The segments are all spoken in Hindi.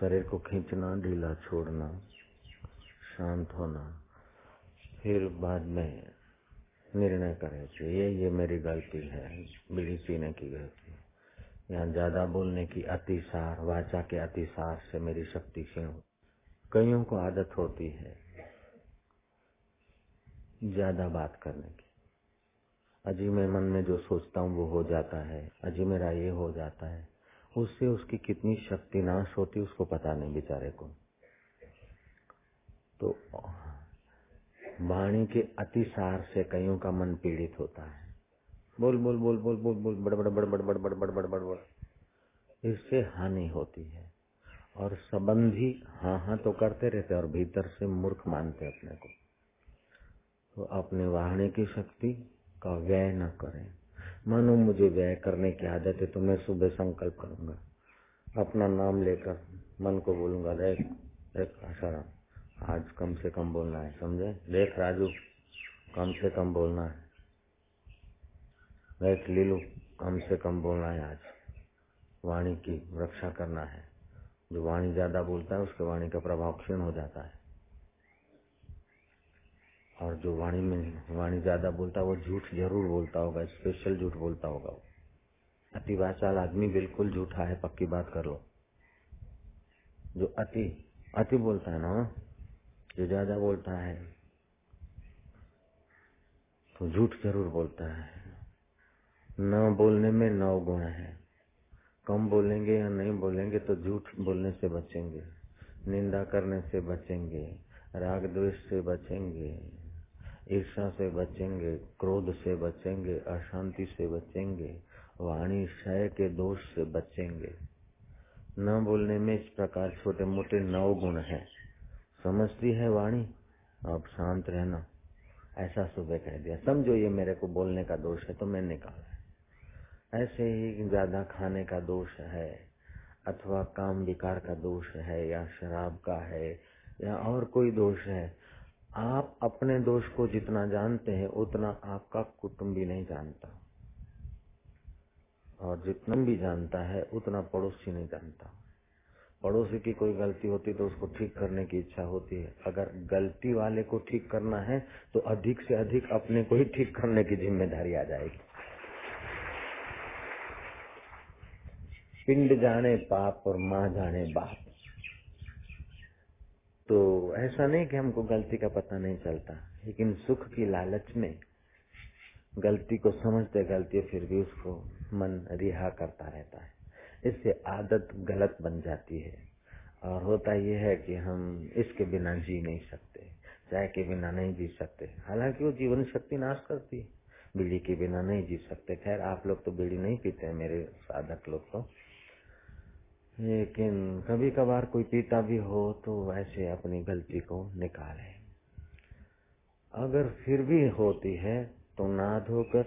शरीर को खींचना, ढीला छोड़ना, शांत होना, फिर बाद में निर्णय करे कि ये ये मेरी गलती है, बीड़ी पीने की गलती या ज़्यादा बोलने की अतिसार, वाचा के अतिसार से मेरी शक्ति क्षीण कईयों को आदत होती है ज़्यादा बात करने की। अजी मैं मन में जो सोचता हूँ वो हो जाता है अजी मेरा ये हो जाता है। उससे उसकी कितनी शक्ति नाश होती उसको पता नहीं बेचारे को। तो वाणी के अतिसार से कईयों का मन पीड़ित होता है। बोल बोल बोल बोल बोल बोल, बड़ बड़ बड़ बड़ बड़ बड़ बड़ इससे हानि होती है। और संबंधी हाँ हाँ तो करते रहते और भीतर से मूर्ख मानते अपने को। तो अपने वाहने की शक्ति का व्यय न करें। मानो मुझे व्यय करने की आदत है तो मैं सुबह संकल्प करूँगा। अपना नाम लेकर मन को बोलूँगा, देख देख आशाराम, आज कम से कम बोलना है, समझे? देख राजू, कम से कम बोलना है। देख लीलू, कम से कम बोलना है आज। वाणी की रक्षा करना है। जो वाणी ज़्यादा बोलता है, उसके वाणी का प्रभाव क्षीण हो जाता है। और जो वाणी में, वाणी ज़्यादा बोलता है वो झूठ ज़रूर बोलता होगा स्पेशल झूठ बोलता होगा वो। अतिवाचाल आदमी बिल्कुल झूठा है, पक्की बात कर लो। जो अति अति बोलता है ना, जो ज़्यादा बोलता है तो झूठ ज़रूर बोलता है। न बोलने में नौ गुण है। कम बोलेंगे या नहीं बोलेंगे तो झूठ बोलने से बचेंगे, निंदा करने से बचेंगे, राग द्वेष से बचेंगे। ईर्षा से बचेंगे, क्रोध से बचेंगे, अशांति से बचेंगे, वाणी, क्षय के दोष से बचेंगे। न बोलने में इस प्रकार छोटे मोटे नौ गुण है। समझती है वाणी? अब शांत रहना। ऐसा सुबह कह दिया। समझो ये मेरे को बोलने का दोष है तो मैं निकाला। ऐसे ही ज़्यादा खाने का दोष है, अथवा काम विकार का दोष है, या शराब का है, या और कोई दोष है आप अपने दोष को जितना जानते हैं, उतना आपका कुटुंबी नहीं जानता। और जितना भी जानता है, उतना पड़ोसी नहीं जानता। पड़ोसी की कोई गलती होती तो उसको ठीक करने की इच्छा होती है। अगर गलती वाले को ठीक करना है तो अधिक से अधिक अपने को ही ठीक करने की ज़िम्मेदारी आ जाएगी। पिंड जाने पाप और माँ जाने बाप। तो ऐसा नहीं कि हमको गलती का पता नहीं चलता, लेकिन सुख की लालच में गलती को समझते गलती फिर भी उसको मन रिहा करता रहता है। इससे आदत गलत बन जाती है और होता यह है कि हम इसके बिना जी नहीं सकते, चाय के बिना नहीं जी सकते। हालाँकि वो जीवन शक्ति नाश करती है बीड़ी के बिना नहीं जी सकते। खैर, आप लोग तो बीड़ी नहीं पीते मेरे साधक लोग तो। लेकिन कभी कभार कोई पीता भी हो तो वैसे अपनी गलती को निकाले। अगर फिर भी होती है तो ना धोकर,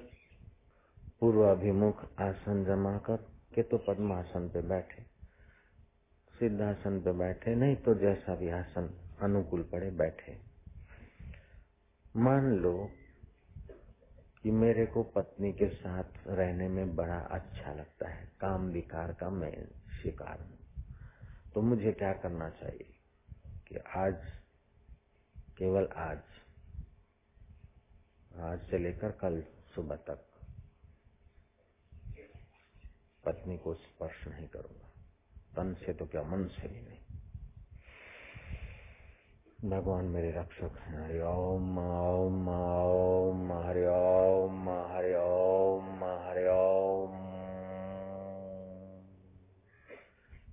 पूर्वाभिमुख आसन जमा कर के तो पद्मासन पे बैठे। सिद्धासन पे बैठे, नहीं तो जैसा भी आसन अनुकूल पड़े बैठे। मान लो कि मेरे को पत्नी के साथ रहने में बड़ा अच्छा लगता है काम विकार का मैं शिकार हूँ तो मुझे क्या करना चाहिए कि आज, केवल आज आज से लेकर कल सुबह तक पत्नी को स्पर्श नहीं करूँगा। तन से तो क्या, मन से भी नहीं। भगवान मेरे रक्षक हैं। हरि ओम ओम ओम, हरि ओम हरि ओम हरि ओम।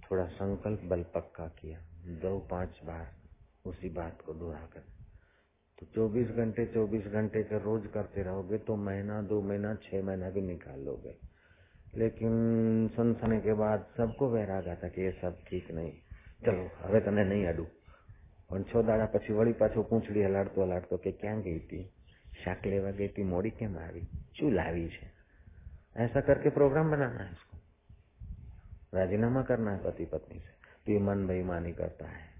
थोड़ा संकल्प बल पक्का किया दो पांच बार उसी बात को दोहरा कर तो 24 घंटे 24 घंटे का रोज करते रहोगे तो महीना दो महीना छह महीना भी निकाल लोगे लेकिन सुनसने के बाद सबको वैराग आता कि ये सब ठीक नहीं चलो હવે તને નહીં અડું પણ છ દાડા પછી વળી પાછો પૂંછડી હલાડતો હલાડતો કે ક્યાં ગઈ थी શાક લેવા ગઈ थी મોડી કેમ આવી શું લાવી છે ऐसा करके प्रोग्राम बनाना है इसको राजीनामा करना है पति पत्नी से। तो ये मन बेईमानी करता है।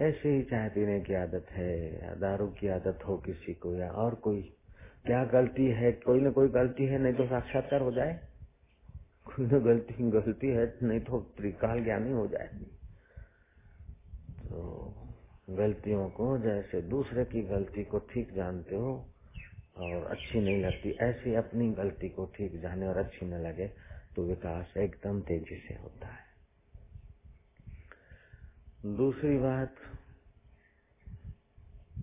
ऐसे ही चाय पीने की आदत है या दारू की आदत हो किसी को या और कोई, क्या गलती है, कोई ना कोई गलती है, नहीं तो साक्षात्कार हो जाए। कोई ना गलती गलती है, नहीं तो त्रिकाल ज्ञानी हो जाए। तो गलतियों को जैसे दूसरे की गलती को ठीक जानते हो और अच्छी नहीं लगती, ऐसी अपनी गलती को ठीक जाने और अच्छी न लगे। तो विकास एकदम तेज़ी से होता है। दूसरी बात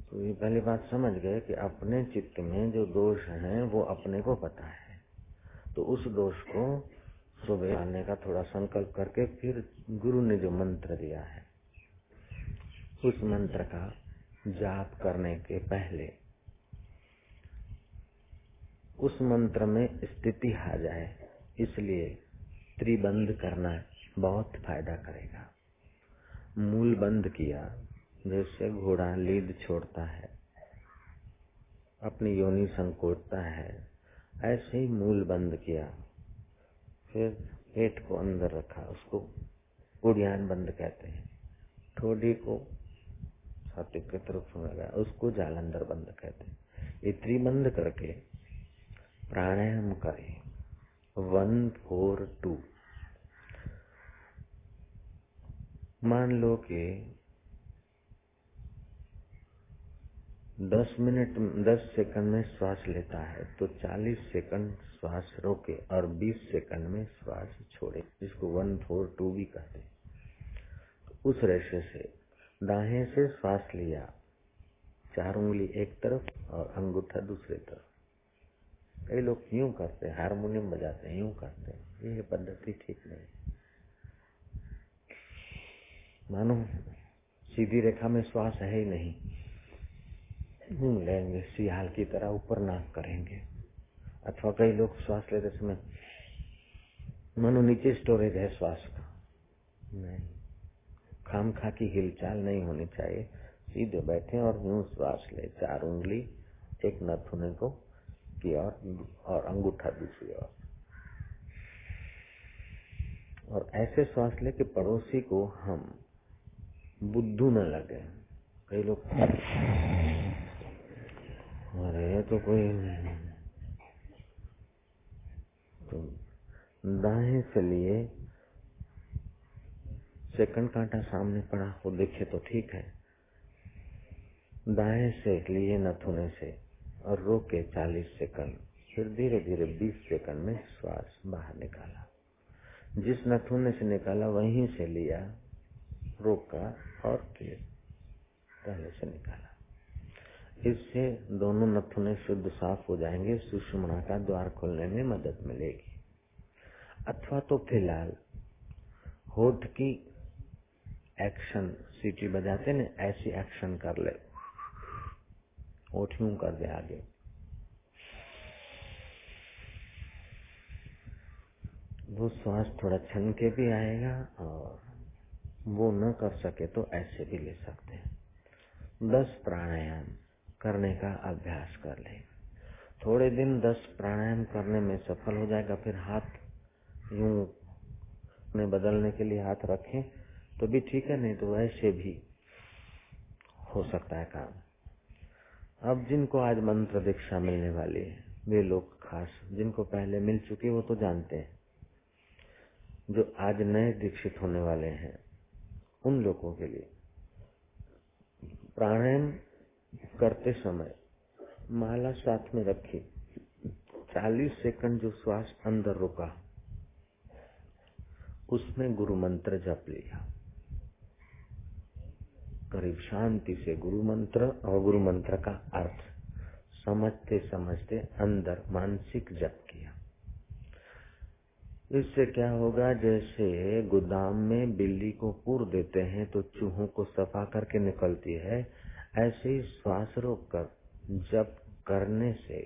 तो ये पहली बात समझ गए कि अपने चित्त में जो दोष हैं, वो अपने को पता है। तो उस दोष को सुबह आने का थोड़ा संकल्प करके फिर गुरु ने जो मंत्र दिया है, उस मंत्र का जाप करने के पहले उस मंत्र में स्थिति आ जाए। इसलिए त्रिबंध करना बहुत फ़ायदा करेगा। मूल बंद किया, जैसे घोड़ा लीद छोड़ता है, अपनी योनि संकोचता है, ऐसे ही मूल बंद किया। फिर पेट को अंदर रखा, उसको उड़ियान बंद कहते हैं। ठोडी को छाती की तरफ़ लगा उसको जालंधर बंद कहते हैं। ये त्रिबंध करके प्राणायाम करें। One four two. मान लो कि दस मिनट, दस सेकंड में श्वास लेता है तो चालीस सेकंड श्वास रोके और बीस सेकंड में श्वास छोड़े, जिसको वन फोर टू भी कहते तो उस रेशे से दाहे से श्वास लिया, चार उंगली एक तरफ़ और अंगूठा दूसरे तरफ़। कई लोग यूँ करते हैं, हारमोनियम बजाते हैं, यूँ करते हैं। ये पद्धति ठीक नहीं मानो, सीधी रेखा में श्वास है ही नहीं। घूम लेंगे, सियाल की तरह ऊपर नाक करेंगे। अथवा कई लोग श्वास लेते समय, मानो नीचे स्टोरेज है श्वास का। नहीं। खाम खा की हिलचाल नहीं होनी चाहिए। सीधे बैठे और यूँ श्वास ले, चार उंगली, एक नथुने को की और, और अंगूठा दूसरी ओर। और ऐसे श्वास ले कि पड़ोसी को हम बुद्धू न लगे। कई लोग अरे तो कोई तो दाएँ से लिए सेकंड कांटा सामने पड़ा वो देखे तो ठीक है। दाएँ से लिए न नथुने से। और रोके चालीस सेकंड, फिर धीरे धीरे बीस सेकंड में श्वास बाहर निकाला। जिस नथुने से निकाला, वहीं से लिया, रोका और फिर पहले से निकाला। इससे दोनों नथुने शुद्ध साफ़ हो जाएँगे सुषमणा का द्वार खोलने में मदद मिलेगी। अथवा तो फ़िलहाल होठ की एक्शन, सीटी बजाते ने ऐसी एक्शन कर ले। ओठियों कर दे आगे। वो श्वास थोड़ा छन के भी आएगा और वो न कर सके तो ऐसे भी ले सकते हैं। दस प्राणायाम करने का अभ्यास कर ले। थोड़े दिन दस प्राणायाम करने में सफल हो जाएगा, फिर हाथ यूँ में बदलने के लिए हाथ रखें तो भी ठीक है, नहीं तो ऐसे भी हो सकता है काम। अब जिनको आज मंत्र दीक्षा मिलने वाली है, वे लोग खास, जिनको पहले मिल चुके वो तो जानते हैं। जो आज नए दीक्षित होने वाले हैं, उन लोगों के लिए। प्राणायाम करते समय माला साथ में रखी। चालीस सेकंड जो श्वास अंदर रुका, उसमें गुरु मंत्र जप लिया। करीब शांति से गुरु मंत्र और गुरु मंत्र का अर्थ। समझते समझते अंदर मानसिक जप किया। इससे क्या होगा, जैसे गोदाम में बिल्ली को पूर देते हैं तो चूहों को सफ़ा करके निकलती है, ऐसे ही श्वास रोक कर जप करने से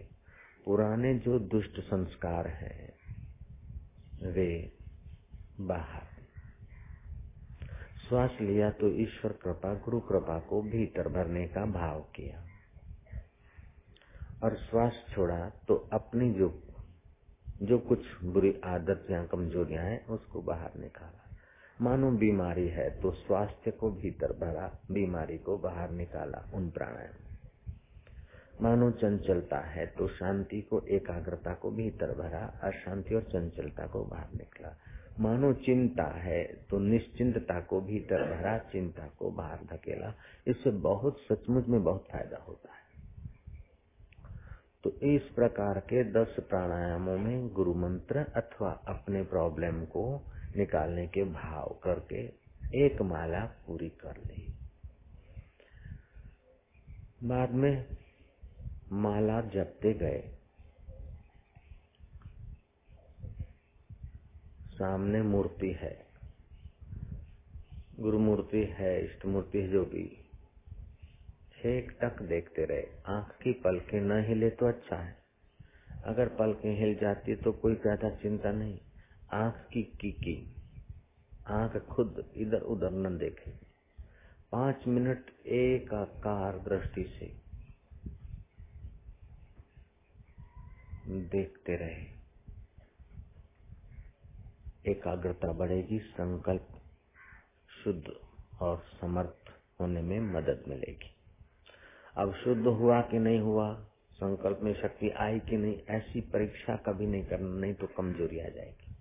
पुराने जो दुष्ट संस्कार हैं, वे बाहर। श्वास लिया तो ईश्वर कृपा, गुरु कृपा को भीतर भरने का भाव किया। और श्वास छोड़ा तो अपनी जो जो कुछ बुरी आदत या कमजोरियाँ हैं, उसको बाहर निकाला। मानो बीमारी है तो स्वास्थ्य को भीतर भरा, बीमारी को बाहर निकाला उन प्राणायाम। मानो चंचलता है तो शांति को, एकाग्रता को भीतर भरा, अशांति और चंचलता को बाहर निकला। मानो चिंता है तो निश्चिंतता को भीतर भरा, चिंता को बाहर धकेला, इससे बहुत सचमुच में बहुत फ़ायदा होता है। तो इस प्रकार के दस प्राणायामों में गुरु मंत्र अथवा अपने प्रॉब्लम को निकालने के भाव करके एक माला पूरी कर ली। बाद में माला जपते गए। सामने मूर्ति है। गुरु मूर्ति है, इष्ट मूर्ति है, जो भी। एक टक देखते रहे। आँख की पलकें न हिले तो अच्छा है। अगर पलकें हिल जाती तो कोई ज़्यादा चिंता नहीं। आँख की की की आँख खुद इधर उधर न देखे। पाँच मिनट एक आकार दृष्टि से देखते रहे। एकाग्रता बढ़ेगी, संकल्प शुद्ध और समर्थ होने में मदद मिलेगी। अब शुद्ध हुआ कि नहीं हुआ, संकल्प में शक्ति आई कि नहीं, ऐसी परीक्षा कभी नहीं करना, नहीं तो कमज़ोरी आ जाएगी।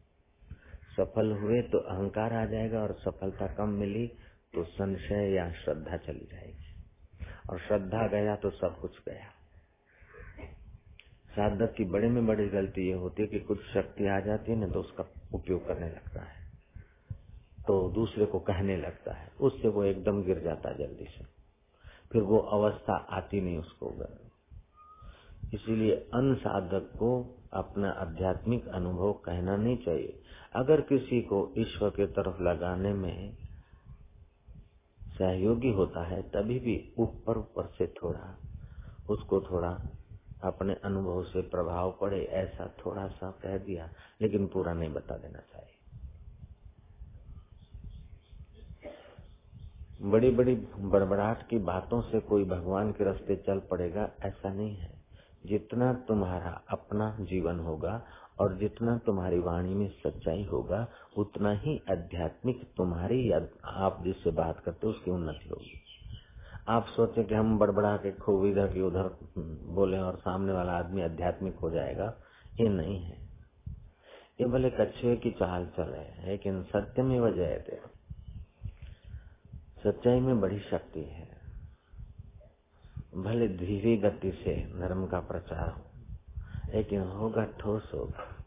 सफल हुए तो अहंकार आ जाएगा और सफलता कम मिली तो संशय या श्रद्धा चली जाएगी। और श्रद्धा गया तो सब कुछ गया। साधक की बड़े में बड़ी गलती ये होती है कि कुछ शक्ति आ जाती है ना तो उसका उपयोग करने लगता है। तो दूसरे को कहने लगता है। उससे वो एकदम गिर जाता है जल्दी से। फिर वो अवस्था आती नहीं उसको इसीलिए अनसाधक को अपना आध्यात्मिक अनुभव कहना नहीं चाहिए। अगर किसी को ईश्वर के तरफ़ लगाने में सहयोगी होता है, तभी भी ऊपर ऊपर से थोड़ा, उसको थोड़ा अपने अनुभव से प्रभाव पड़े, ऐसा थोड़ा सा कह दिया, लेकिन पूरा नहीं बता देना चाहिए। बड़ी बड़ी बड़बड़ाहट की बातों से कोई भगवान के रास्ते चल पड़ेगा, ऐसा नहीं है। जितना तुम्हारा अपना जीवन होगा और जितना तुम्हारी वाणी में सच्चाई होगा, उतना ही आध्यात्मिक तुम्हारी आप जिससे बात करते हो, उसकी उन्नति होगी। आप सोचे कि हम बड़बड़ा के खूब इधर की उधर बोले और सामने वाला आदमी आध्यात्मिक हो जाएगा। ये नहीं है। ये भले कच्छुए की चाल चले, लेकिन सत्य में वजह थे सच्चाई में बड़ी शक्ति है। भले धीरे गति से धर्म का प्रचार हो, लेकिन होगा ठोस होगा।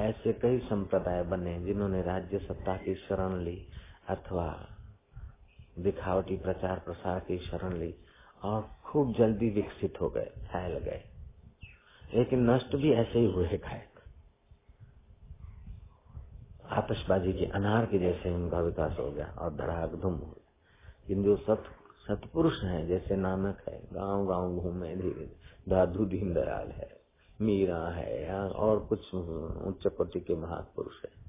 ऐसे कई संप्रदाय बने जिन्होंने राज्य सत्ता की शरण ली अथवा दिखावटी प्रचार प्रसार की शरण ली और खूब जल्दी विकसित हो गए, फैल गए। लेकिन नष्ट भी ऐसे ही हुए खाए आतशबाजी के अनार के जैसे उनका विकास हो गया और धड़ाक धुम हो लेकिन जो सत, सतपुरुष है, जैसे नानक है गाँव गाँव घूमे धीरे। दीन दयाल है, मीरा है, और कुछ उच्च कोटि के महापुरुष है।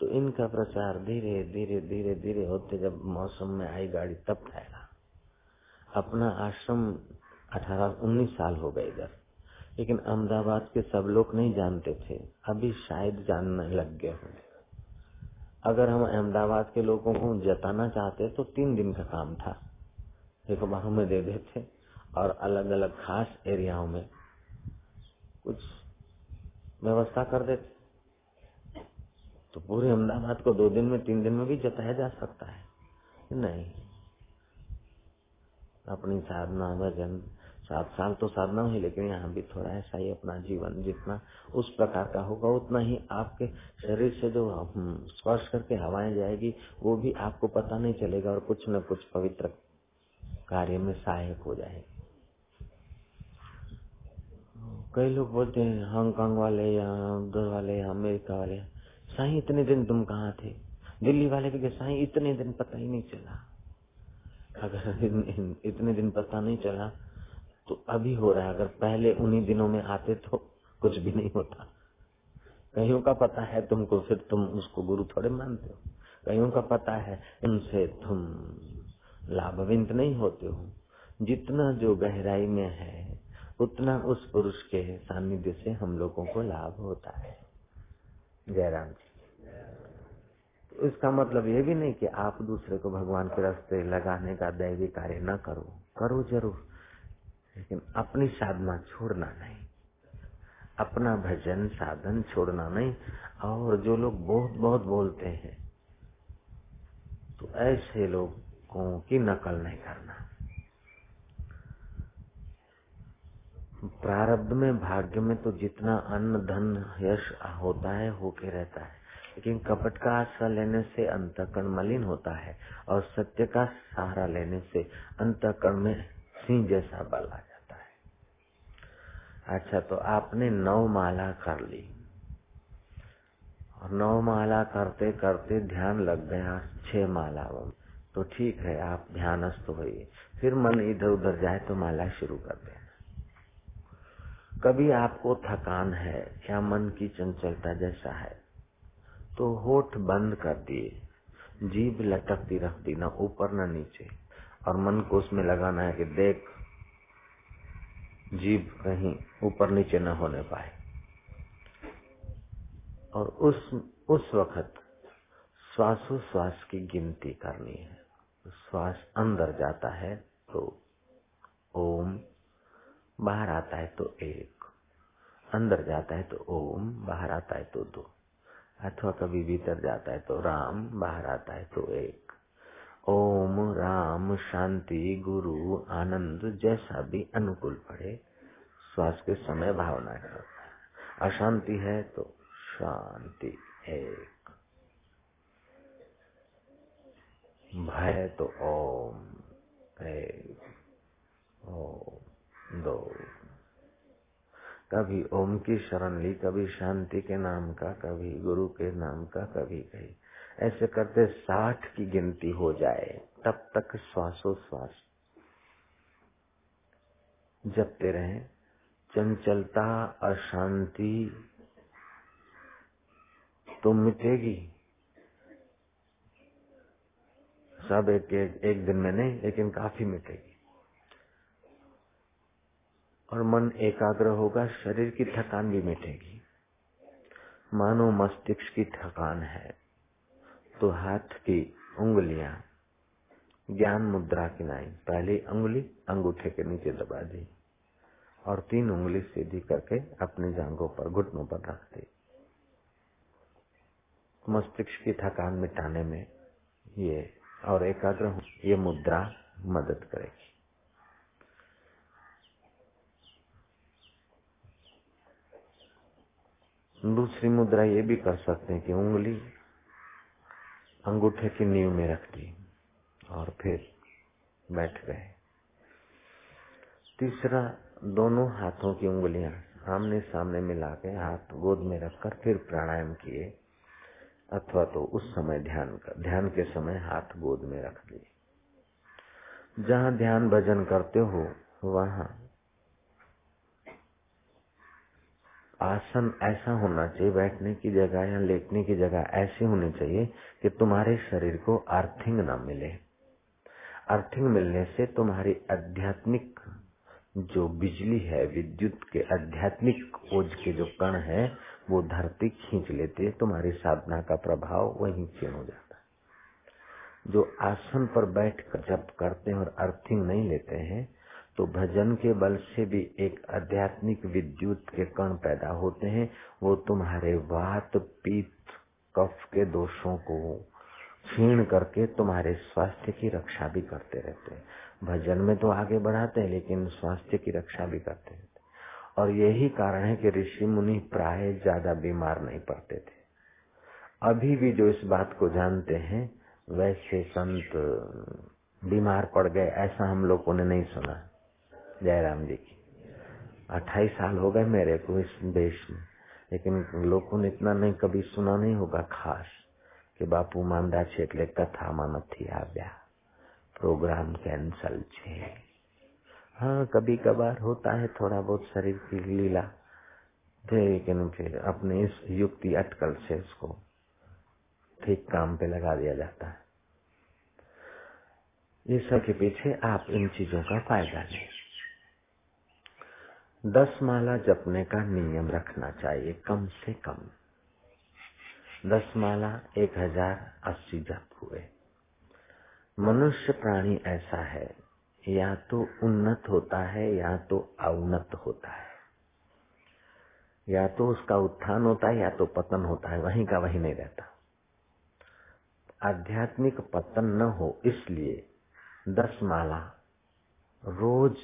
तो इनका प्रचार धीरे धीरे धीरे धीरे होते जब मौसम में आई गाड़ी तब फैला अपना आश्रम अठारह, उन्नीस साल हो गए इधर। लेकिन अहमदाबाद के सब लोग नहीं जानते थे। अभी शायद जानने लग गए होंगे। अगर हम अहमदाबाद के लोगों को जताना चाहते तो तीन दिन का काम था। एक बाहू में दे देते और अलग अलग खास एरियाओं में कुछ व्यवस्था कर देते। तो पूरे अहमदाबाद को दो दिन में, तीन दिन में भी जताया जा सकता है। नहीं। अपनी साधना, भजन, सात साल तो साधना हुई, लेकिन यहाँ भी थोड़ा ऐसा ही अपना जीवन जितना उस प्रकार का होगा, उतना ही आपके शरीर से जो स्पर्श करके हवाएँ जाएगी, वो भी आपको पता नहीं चलेगा और कुछ न कुछ पवित्र कार्य में सहायक हो जाएगी। कई लोग बोलते हैं, हांगकांग वाले या उधर वाले अमेरिका वाले साई, इतने दिन तुम कहाँ थे? दिल्ली वाले के साई, इतने दिन पता ही नहीं चला। अगर इतने दिन पता नहीं चला तो अभी हो रहा है। अगर पहले उन्हीं दिनों में आते तो कुछ भी नहीं होता। कईयों का पता है तुमको, फिर तुम उसको गुरु थोड़े मानते हो। कईयों का पता है, उनसे तुम लाभविंत नहीं होते हो। जितना जो गहराई में है, उतना उस पुरुष के सानिध्य से हम लोगों को लाभ होता है। जयराम जी। इसका मतलब ये भी नहीं कि आप दूसरे को भगवान के रास्ते लगाने का दैवी कार्य न करो। करो ज़रूर, लेकिन अपनी साधना छोड़ना नहीं। अपना भजन साधन छोड़ना नहीं। और जो लोग बहुत बहुत बोलते हैं तो ऐसे लोगों की नकल नहीं करना। प्रारब्ध में, भाग्य में तो जितना अन्न, धन, यश होता है, होके रहता है। लेकिन कपट का आश्रय लेने से अंतकरण मलिन होता है और सत्य का सहारा लेने से अंतकरण में सिंह जैसा बल आ जाता है। अच्छा तो आपने नौ माला कर ली। और नौ माला करते करते ध्यान लग गया छह माला तो ठीक है, आप ध्यानस्थ हुई फिर मन इधर उधर जाए तो माला शुरू कर देना। कभी आपको थकान है या मन की चंचलता जैसा है तो होठ बंद कर दिए। जीभ लटकती रख दी ना ऊपर ना नीचे। और मन को उसमें लगाना है कि देख, जीभ कहीं ऊपर नीचे न होने पाए। और उस उस वक्त श्वासोश्वास की गिनती करनी है। श्वास अंदर जाता है तो ओम, बाहर आता है तो एक। अंदर जाता है तो ओम, बाहर आता है तो दो। अथवा कभी भीतर जाता है तो राम, बाहर आता है तो एक। ओम राम शांति गुरु आनंद जैसा भी अनुकूल पड़े, श्वास के समय भावना है। अशांति है तो शांति एक। भय तो ओम, एक, ओम, दो। कभी ओम की शरण ली कभी शांति के नाम का कभी गुरु के नाम का कभी कहीं। ऐसे करते साठ की गिनती हो जाए तब तक श्वासोश्वास जपते रहे। चंचलता अशांति तो मिटेगी। सब एक, एक, एक दिन में नहीं लेकिन काफ़ी मिटेगी। और मन एकाग्र होगा, शरीर की थकान भी मिटेगी। मानो मस्तिष्क की थकान है तो हाथ की उंगलियाँ, ज्ञान मुद्रा की नाई, पहली उंगली अंगूठे के नीचे दबा दी और तीन उंगली सीधी करके अपनी जांघों पर, घुटनों पर रख दी। मस्तिष्क की थकान मिटाने में ये और एकाग्र ये मुद्रा मदद करेगी। दूसरी मुद्रा ये भी कर सकते हैं कि उंगली अंगूठे की नींव में रख दी और फिर बैठ गए। तीसरा, दोनों हाथों की उंगलियाँ आमने सामने मिला के हाथ गोद में रखकर फिर प्राणायाम किए अथवा तो उस समय ध्यान कर, ध्यान के समय हाथ गोद में रख दिए। जहाँ ध्यान भजन करते हो, वहाँ आसन ऐसा होना चाहिए, बैठने की जगह या लेटने की जगह ऐसी होनी चाहिए कि तुम्हारे शरीर को अर्थिंग न मिले। अर्थिंग मिलने से तुम्हारी आध्यात्मिक जो बिजली है, विद्युत के आध्यात्मिक ओज के जो कण है, वो धरती खींच लेते है तुम्हारी साधना का प्रभाव वही क्षीण हो जाता है। जो आसन पर बैठ कर जब करते हैं और अर्थिंग नहीं लेते हैं तो भजन के बल से भी एक आध्यात्मिक विद्युत के कण पैदा होते हैं। वो तुम्हारे वात, पीत, कफ के दोषों को क्षीण करके तुम्हारे स्वास्थ्य की रक्षा भी करते रहते हैं। भजन में तो आगे बढ़ाते हैं, लेकिन स्वास्थ्य की रक्षा भी करते रहते और यही कारण है कि ऋषि मुनि प्राय ज़्यादा बीमार नहीं पड़ते थे। अभी भी जो इस बात को जानते हैं, वैसे संत बीमार पड़ गए, ऐसा हम लोगों ने नहीं सुना। जयराम जी की अट्ठाईस साल हो गए मेरे को इस देश में लेकिन लोगों ने इतना नहीं कभी सुना नहीं होगा खास कि बापू માંદા છે એટલે કથામાં નથી આવ્યા प्रोग्राम कैंसल छे हाँ कभी कभार होता है थोड़ा बहुत शरीर की लीला लेकिन फिर अपने इस युक्ति अटकल से उसको ठीक काम पे लगा दिया जाता है ये सब के पीछे आप इन चीजों का फायदा लें दस माला जपने का नियम रखना चाहिए, कम से कम। दस माला एक हज़ार अस्सी जप हुए। मनुष्य प्राणी ऐसा है, या तो उन्नत होता है, या तो अवनत होता है। या तो उसका उत्थान होता है, या तो पतन होता है, वहीं का वहीं नहीं रहता। आध्यात्मिक पतन न हो, इसलिए दस माला रोज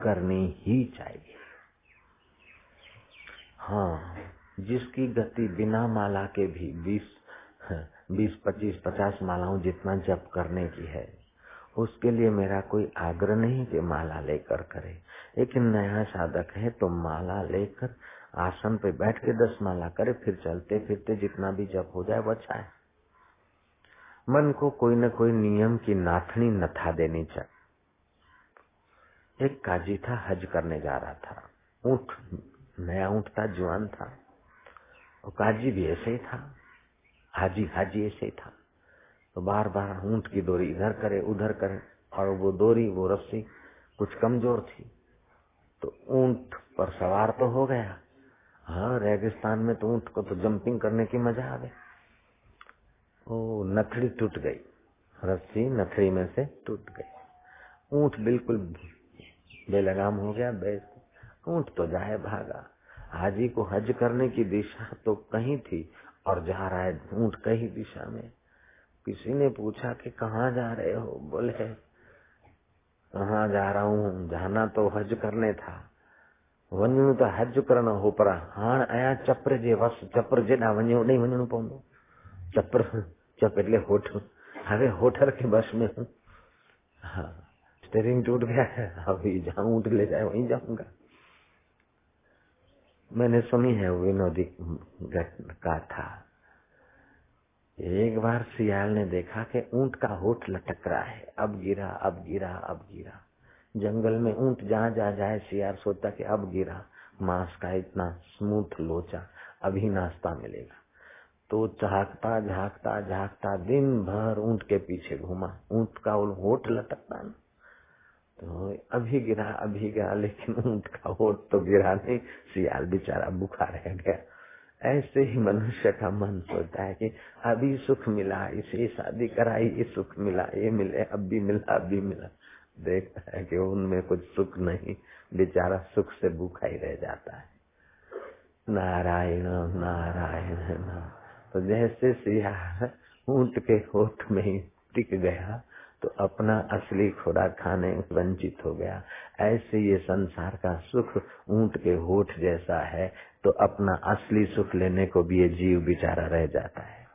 करनी ही चाहिए। हाँ जिसकी गति बिना माला के भी बीस बीस, पच्चीस, पचास मालाओं जितना जप करने की है, उसके लिए मेरा कोई आग्रह नहीं कि माला लेकर करे। लेकिन नया साधक है तो माला लेकर आसन पे बैठ के दस माला करे, फिर चलते फिरते जितना भी जप हो जाए वो अच्छा है मन को कोई न कोई नियम की नाथनी नथा देनी चाहिए। एक काजी था, हज करने जा रहा था। ऊँट नया ऊँट था जवान था। और काजी भी ऐसे ही था। हाजी हाजी ऐसे ही था। तो बार बार ऊँट की डोरी इधर करे, उधर करे, और वो डोरी, वो रस्सी कुछ कमज़ोर थी। तो ऊँट पर सवार तो हो गया। हाँ रेगिस्तान में तो ऊँट को तो जंपिंग करने की मज़ा आ गई। ओ, नथड़ी टूट गई। रस्सी नथड़ी में से टूट गई। ऊँट बिल्कुल बेलगाम हो गया बेस ऊंट तो जाए भागा हाजी को हज करने की दिशा तो कहीं थी और जा रहा है ऊंट कहीं दिशा में किसी ने पूछा कि कहाँ जा रहे हो बोले कहाँ जा रहा हूँ जाना तो हज करने था वञणो तो हज करण हो पर हाण आया चपर जे वस चपर जेॾा वञो नहीं वञणो पवंदो चपर चप એટલે होठ હવે होठर के बस में हूँ हाँ स्टेरिंग टूट गया है अभी जहाँ ऊँट ले जाए वहीं जाऊंगा मैंने सुनी है विनोदी का था। एक बार सियाल ने देखा कि ऊँट का होठ लटक रहा है। अब गिरा अब गिरा अब गिरा। जंगल में ऊँट जहाँ जा जाए सियार सोचता कि अब गिरा। मांस का इतना स्मूथ लोचा, अभी नाश्ता मिलेगा। तो झाकता झाकता झाकता दिन भर ऊँट के पीछे घूमा। ऊँट का होठ लटकता ना। तो अभी गिरा अभी गिरा, लेकिन ऊँट का होठ तो गिरा नहीं, सियाल बेचारा भूखा रह गया। ऐसे ही मनुष्य का मन सोचता है कि अभी सुख मिला, इसे शादी कराई, ये सुख मिला, ये मिले, अब भी मिला, अब भी मिला। देखता है कि उनमें कुछ सुख नहीं, बेचारा सुख से भूखा ही रह जाता है। नारायण नारायण ना तो जैसे सिया ऊँट के होठ में ही टिक गया तो अपना असली खुराक खाने वंचित हो गया। ऐसे ये संसार का सुख ऊँट के होठ जैसा है तो अपना असली सुख लेने को भी ये जीव बिचारा रह जाता है।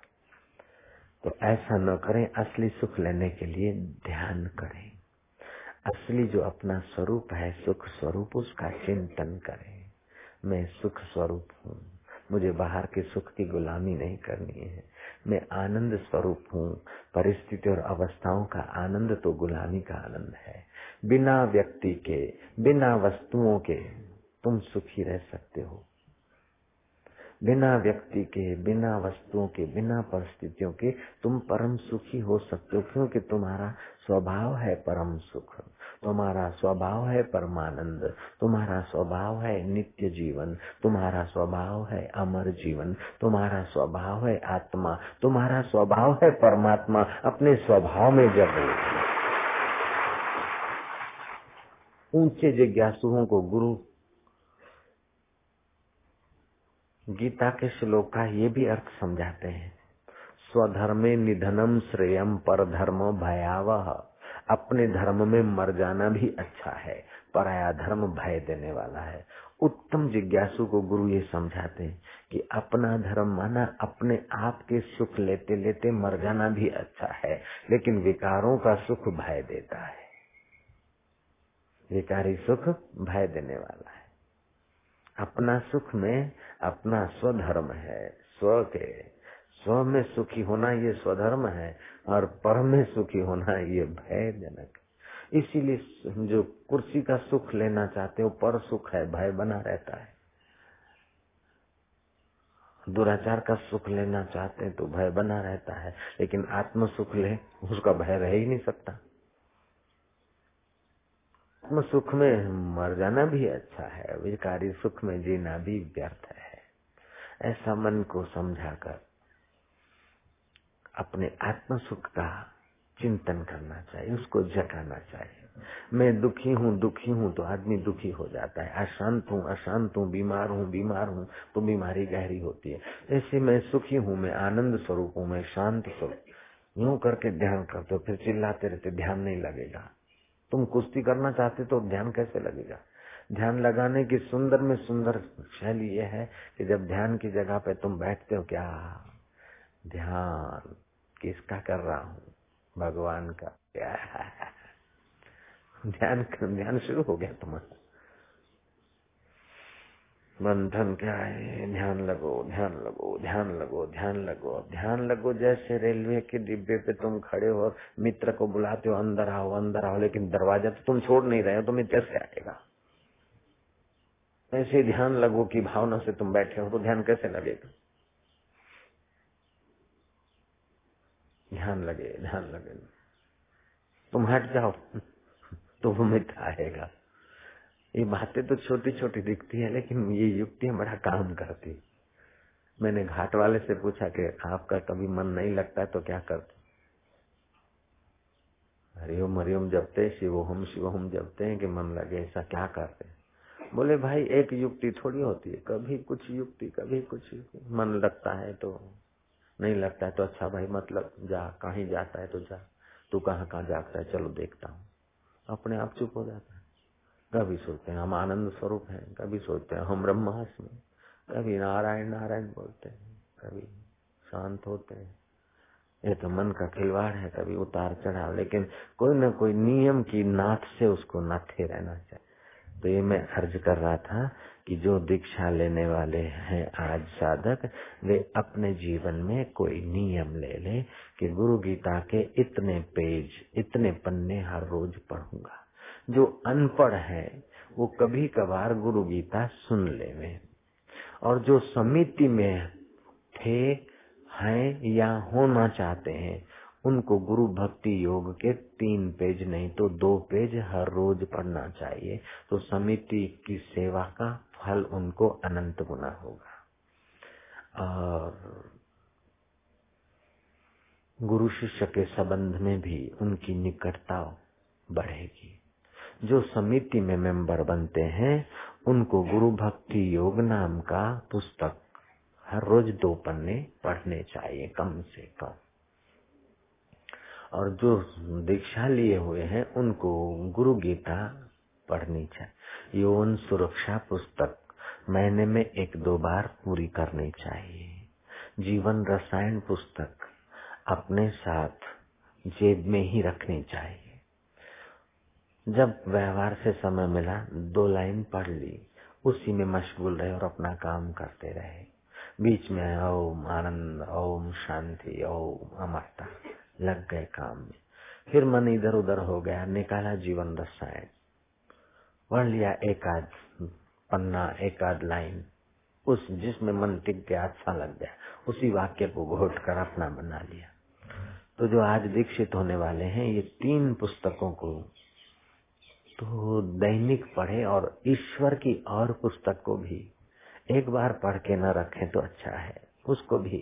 तो ऐसा न करें, असली सुख लेने के लिए ध्यान करें। असली जो अपना स्वरूप है, सुख स्वरूप, उसका चिंतन करें। मैं सुख स्वरूप हूँ। मुझे बाहर के सुख की गुलामी नहीं करनी है। मैं आनंद स्वरूप हूँ। परिस्थिति और अवस्थाओं का आनंद तो गुलामी का आनंद है। बिना व्यक्ति के, बिना वस्तुओं के तुम सुखी रह सकते हो। बिना व्यक्ति के, बिना वस्तुओं के, बिना परिस्थितियों के तुम परम सुखी हो सकते हो, क्योंकि तुम्हारा स्वभाव है परम सुख। तुम्हारा स्वभाव है परमानंद, तुम्हारा स्वभाव है नित्य जीवन, तुम्हारा स्वभाव है अमर जीवन, तुम्हारा स्वभाव है आत्मा, तुम्हारा स्वभाव है परमात्मा, अपने स्वभाव में जब ऊँचे जिज्ञासुओं को गुरु, गीता के श्लोक का ये भी अर्थ समझाते हैं। स्वधर्मे निधनम श्रेयम पर धर्म भयावह। अपने धर्म में मर जाना भी अच्छा है, पराया धर्म भय देने वाला है। उत्तम जिज्ञासु को गुरु ये समझाते हैं कि अपना धर्म माना अपने आप के सुख लेते लेते मर जाना भी अच्छा है, लेकिन विकारों का सुख भय देता है। विकारी सुख भय देने वाला है। अपना सुख में अपना स्वधर्म है, स्व के। स्व में सुखी होना ये स्वधर्म है और पर में सुखी होना ये भयजनक इसीलिए जो कुर्सी का सुख लेना चाहते हो पर सुख है, भय बना रहता है। दुराचार का सुख लेना चाहते हैं तो भय बना रहता है, लेकिन आत्म सुख ले, उसका भय रह ही नहीं सकता। आत्म सुख में मर जाना भी अच्छा है, विकारी सुख में जीना भी व्यर्थ है। ऐसा मन को समझाकर अपने आत्म सुख का चिंतन करना चाहिए, उसको जगाना चाहिए। मैं दुखी हूँ दुखी हूँ तो आदमी दुखी हो जाता है। अशांत हूँ अशांत हूँ, बीमार हूँ बीमार हूँ तो बीमारी गहरी होती है। ऐसे मैं सुखी हूँ, मैं आनंद स्वरूप हूँ, मैं शांत स्वरूप। यूँ करके ध्यान करते हो, फिर चिल्लाते रहते ध्यान नहीं लगेगा। तुम कुश्ती करना चाहते तो ध्यान कैसे लगेगा? ध्यान लगाने की सुंदर में सुंदर शैली यह है कि जब ध्यान की जगह पे तुम बैठते हो, क्या ध्यान, किसका कर रहा हूँ? भगवान का। ध्यान ध्यान शुरू हो गया तुम्हारा। बंधन क्या है? ध्यान लगो ध्यान लगो ध्यान लगो ध्यान लगो। ध्यान लगो जैसे रेलवे के डिब्बे पे तुम खड़े हो मित्र को बुलाते हो, अंदर आओ अंदर आओ, लेकिन दरवाज़ा तो तुम छोड़ नहीं रहे हो तुम्हें कैसे आएगा। ऐसे ध्यान लगो की भावना से तुम बैठे हो तो ध्यान कैसे लगेगा? ध्यान लगे ध्यान लगे। तुम हट जाओ तो वो मित्र आएगा ये बातें तो छोटी छोटी दिखती है, लेकिन ये युक्तियाँ बड़ा काम करती मैंने घाट वाले से पूछा कि आपका कभी मन नहीं लगता तो क्या करते? हरिओम हरिओम जपते, शिवोहम शिवोहम जपते हैं कि मन लगे, ऐसा क्या करते? बोले, भाई, एक युक्ति थोड़ी होती है, कभी कुछ युक्ति, कभी कुछ युक्ति। मन लगता है तो नहीं लगता है तो अच्छा भाई मतलब जा, कहीं जाता है तो जा। तू कहाँ कहाँ जाता है, चलो देखता हूँ। अपने आप चुप हो जाता है। कभी सोचते हैं हम आनंद स्वरूप हैं, कभी सोचते हैं हम ब्रह्मास्म कभी नारायण नारायण बोलते हैं, कभी शांत होते हैं। ये तो मन का खिलवाड़ है, कभी उतार चढ़ाव, लेकिन कोई ना कोई नियम की नाथ से उसको नाथे रहना चाहिए। तो ये मैं अर्ज़ कर रहा था कि जो दीक्षा लेने वाले हैं आज साधक, वे अपने जीवन में कोई नियम ले ले कि गुरु गीता के इतने पेज, इतने पन्ने हर रोज पढ़ूँगा। जो अनपढ़ है, वो कभी कभार गुरु गीता सुन ले और जो समिति में थे, हैं या होना चाहते हैं, उनको गुरु भक्ति योग के तीन पेज नहीं तो दो पेज हर रोज पढ़ना चाहिए। तो समिति की सेवा का फल उनको अनंत गुना होगा। और गुरु शिष्य के संबंध में भी उनकी निकटता बढ़ेगी। जो समिति में मेंबर बनते हैं, उनको गुरु भक्ति योग नाम का पुस्तक हर रोज दो पन्ने पढ़ने चाहिए कम से कम। और जो दीक्षा लिए हुए हैं, उनको गुरु गीता पढ़नी चाहिए। यौन सुरक्षा पुस्तक, महीने में एक दो बार पूरी करनी चाहिए। जीवन रसायन पुस्तक, अपने साथ जेब में ही रखनी चाहिए। जब व्यवहार से समय मिला, दो लाइन पढ़ ली, उसी में मशगूल रहे और अपना काम करते रहे। बीच में ओम आनंद, ओम शांति, ओम अमरता, लग गए काम में। फिर मन इधर उधर हो गया, निकाला जीवन रसायन। पढ़ लिया एक आध पन्ना, एक आध लाइन, उस जिसमें मन टिक गया अच्छा लग गया, उसी वाक्य को घोट कर अपना बना लिया। तो जो आज दीक्षित होने वाले हैं, ये तीन पुस्तकों को तो दैनिक पढ़े और ईश्वर की और पुस्तक को भी एक बार पढ़ के न रखें तो अच्छा है। उसको भी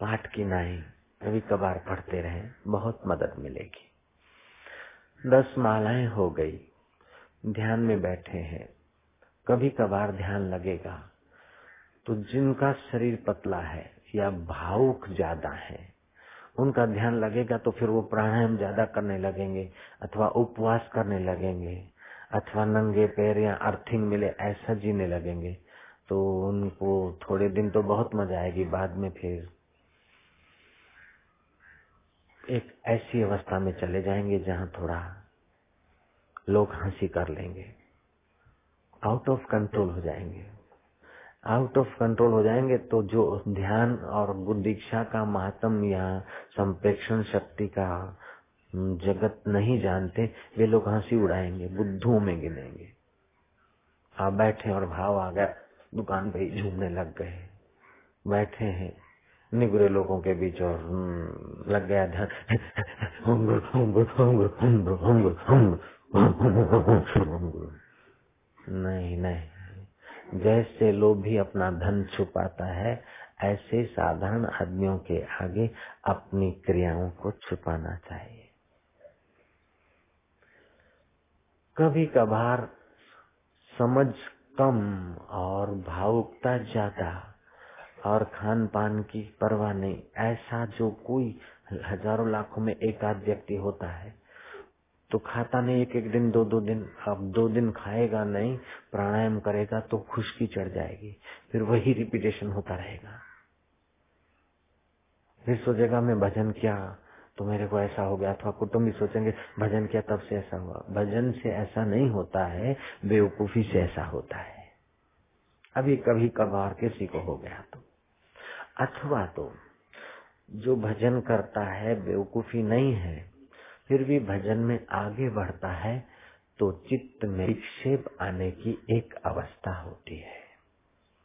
पाठ की नहीं कभी कभार पढ़ते रहे, बहुत मदद मिलेगी। दस मालाएँ हो गई। ध्यान में बैठे हैं। कभी कभार ध्यान लगेगा। तो जिनका शरीर पतला है या भावुक ज़्यादा है, उनका ध्यान लगेगा तो फिर वो प्राणायाम ज़्यादा करने लगेंगे अथवा उपवास करने लगेंगे अथवा नंगे पैर या अर्थिंग मिले ऐसा जीने लगेंगे। तो उनको थोड़े दिन तो बहुत मज़ा आएगी बाद में फिर। एक ऐसी अवस्था में चले जाएँगे जहाँ थोड़ा लोग हँसी कर लेंगे। आउट ऑफ़ कंट्रोल हो जाएँगे। आउट ऑफ़ कंट्रोल हो जाएँगे तो जो ध्यान और दीक्षा का महात्म या संप्रेक्षण शक्ति का जगत नहीं जानते, वे लोग हँसी उड़ाएँगे बुद्धुओं में गिनेंगे। आप बैठे और भाव आ गया, दुकान पे ही झूमने लग गए। बैठे हैं। निगुरे लोगों के बीच और लग गया ध्यान। नहीं नहीं। जैसे लोभी अपना धन छुपाता है, ऐसे साधारण आदमियों के आगे अपनी क्रियाओं को छुपाना चाहिए। कभी कभार समझ कम और भावुकता ज़्यादा और खान पान की परवाह नहीं। ऐसा जो कोई हज़ारों लाखों में एक आध व्यक्ति होता है तो खाता नहीं एक एक दिन दो दो दिन, अब दो दिन खाएगा नहीं, प्राणायाम करेगा तो खुशकी चढ़ जाएगी। फिर वही रिपीटेशन होता रहेगा। फिर सोचेगा, मैं भजन किया तो मेरे को ऐसा हो गया। अथवा कुटुम्ब भी सोचेंगे, भजन किया तब से ऐसा हुआ। भजन से ऐसा नहीं होता है, बेवकूफ़ी से ऐसा होता है। अभी कभी कभार किसी को हो गया तो। अथवा तो जो भजन करता है बेवकूफ़ी नहीं है, फिर भी भजन में आगे बढ़ता है तो चित्त में विक्षेप आने की एक अवस्था होती है।